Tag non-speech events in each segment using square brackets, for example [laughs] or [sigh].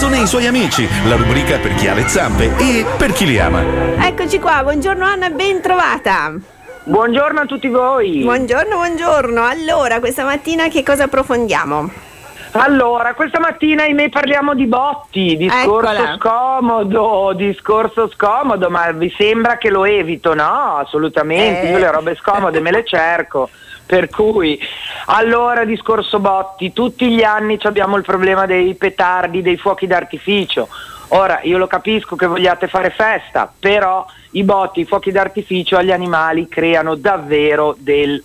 Sansone e i suoi amici, la rubrica per chi ha le zampe e per chi li ama. Eccoci qua, buongiorno Anna, ben trovata. Buongiorno a tutti voi. Buongiorno, buongiorno. Allora, questa mattina che cosa approfondiamo? Allora, questa mattina ahimè parliamo di botti, discorso Eccola. scomodo, discorso scomodo, ma vi sembra che lo evito? No, assolutamente, Eh. io le robe scomode me le cerco. [laughs] Per cui, allora, discorso botti, tutti gli anni abbiamo il problema dei petardi, dei fuochi d'artificio. Ora, io lo capisco che vogliate fare festa, però i botti, i fuochi d'artificio agli animali creano davvero del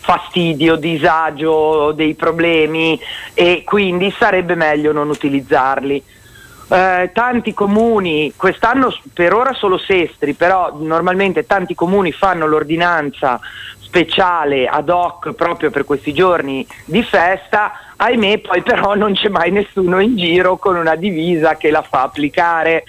fastidio, disagio, dei problemi e quindi sarebbe meglio non utilizzarli. Eh, tanti comuni, quest'anno per ora solo Sestri, però normalmente tanti comuni fanno l'ordinanza speciale ad hoc proprio per questi giorni di festa, ahimè poi però non c'è mai nessuno in giro con una divisa che la fa applicare.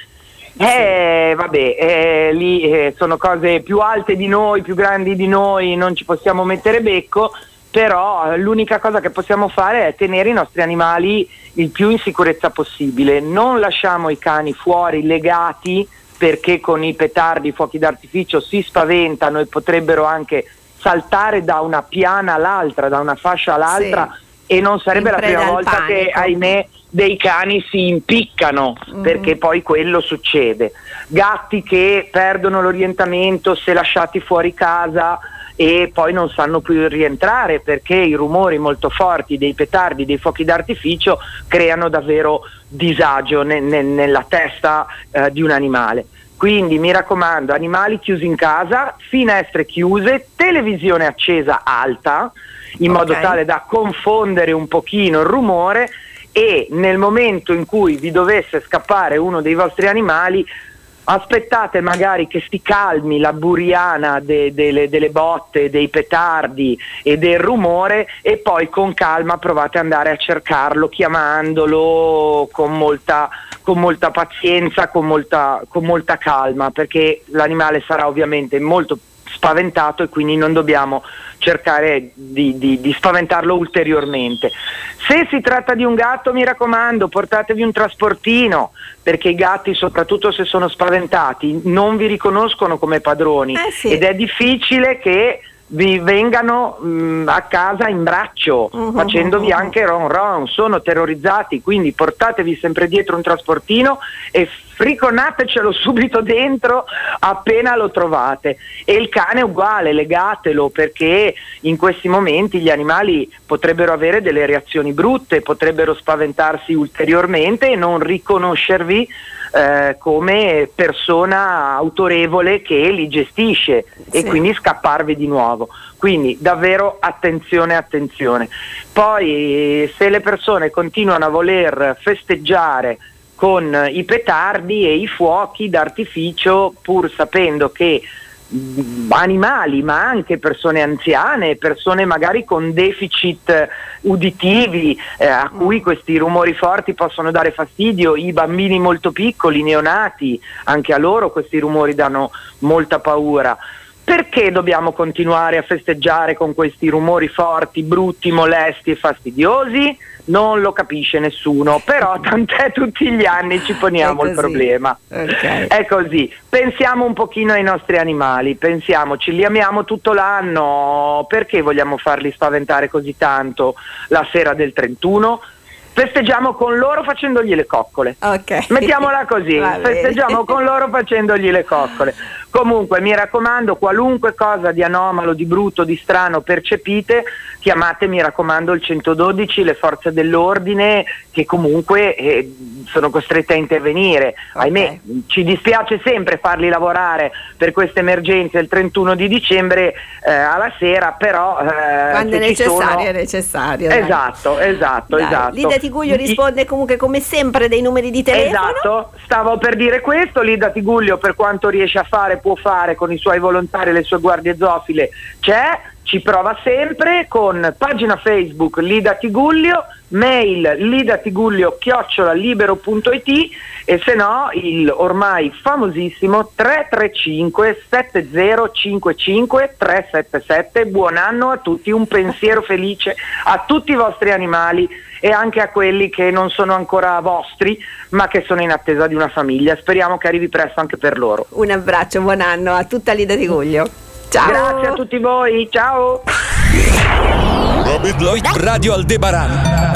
Eh, vabbè, eh, lì eh, sono cose più alte di noi, più grandi di noi, non ci possiamo mettere becco, però eh, l'unica cosa che possiamo fare è tenere i nostri animali il più in sicurezza possibile. Non lasciamo i cani fuori legati perché con i petardi, i fuochi d'artificio si spaventano e potrebbero anche saltare da una piana all'altra, da una fascia all'altra e non sarebbe la prima volta che, panico. ahimè, dei cani si impiccano Mhm. perché poi quello succede. Gatti che perdono l'orientamento se lasciati fuori casa e poi non sanno più rientrare perché i rumori molto forti dei petardi, dei fuochi d'artificio creano davvero disagio ne- ne- nella testa eh, di un animale. Quindi mi raccomando, animali chiusi in casa, finestre chiuse, televisione accesa alta, in modo Ok. tale da confondere un pochino il rumore e nel momento in cui vi dovesse scappare uno dei vostri animali aspettate magari che si calmi la buriana de- delle, delle botte, dei petardi e del rumore e poi con calma provate ad andare a cercarlo chiamandolo con molta, con molta pazienza, con molta, con molta calma perché l'animale sarà ovviamente molto spaventato e quindi non dobbiamo cercare di, di- di spaventarlo ulteriormente. Se si tratta di un gatto, mi raccomando, portatevi un trasportino, perché i gatti, soprattutto se sono spaventati, non vi riconoscono come padroni Eh sì. ed è difficile che vi vengano mh, a casa in braccio Mhm, facendovi mhm. anche ron ron, sono terrorizzati, quindi portatevi sempre dietro un trasportino e friconatecelo subito dentro appena lo trovate. E il cane è uguale, legatelo perché in questi momenti gli animali potrebbero avere delle reazioni brutte, potrebbero spaventarsi ulteriormente e non riconoscervi eh, come persona autorevole che li gestisce e Sì. quindi scapparvi di nuovo. Quindi davvero attenzione, attenzione. Poi se le persone continuano a voler festeggiare con i petardi e i fuochi d'artificio pur sapendo che mh, animali ma anche persone anziane, persone magari con deficit uditivi eh, a cui questi rumori forti possono dare fastidio, i bambini molto piccoli, neonati, anche a loro questi rumori danno molta paura. Perché dobbiamo continuare a festeggiare con questi rumori forti, brutti, molesti e fastidiosi? Non lo capisce nessuno, però [laughs] tant'è tutti gli anni ci poniamo il problema. Ok. È così, pensiamo un pochino ai nostri animali, pensiamoci, li amiamo tutto l'anno, perché vogliamo farli spaventare così tanto la sera del 31? Festeggiamo con loro facendogli le coccole. Ok. Mettiamola così, [laughs] Va bene. festeggiamo con loro facendogli le coccole. Comunque mi raccomando, qualunque cosa di anomalo, di brutto, di strano percepite, chiamate mi raccomando il 112, le forze dell'ordine che comunque eh, sono costrette a intervenire. Ok. Ahimè, ci dispiace sempre farli lavorare per queste emergenze il 31 di dicembre eh, alla sera, però... eh, Quando è necessario, sono- è necessario. dai. Esatto, esatto, Dai, esatto. Lida Tiguglio risponde comunque come sempre dei numeri di telefono. Esatto, stavo per dire questo, Lida Tiguglio per quanto riesce a fare, può fare con i suoi volontari e le sue guardie zoofile, c'è ci prova sempre con pagina Facebook Lida Tigullio, mail lidatigullio chiocciolalibero.it e se no il ormai famosissimo 335 7055 377. Buon anno a tutti, un pensiero felice a tutti i vostri animali e anche a quelli che non sono ancora vostri ma che sono in attesa di una famiglia. Speriamo che arrivi presto anche per loro. Un abbraccio, buon anno a tutta Lida Tiguglio. Ciao. Grazie a tutti voi, ciao. Lloyd Radio Aldebaran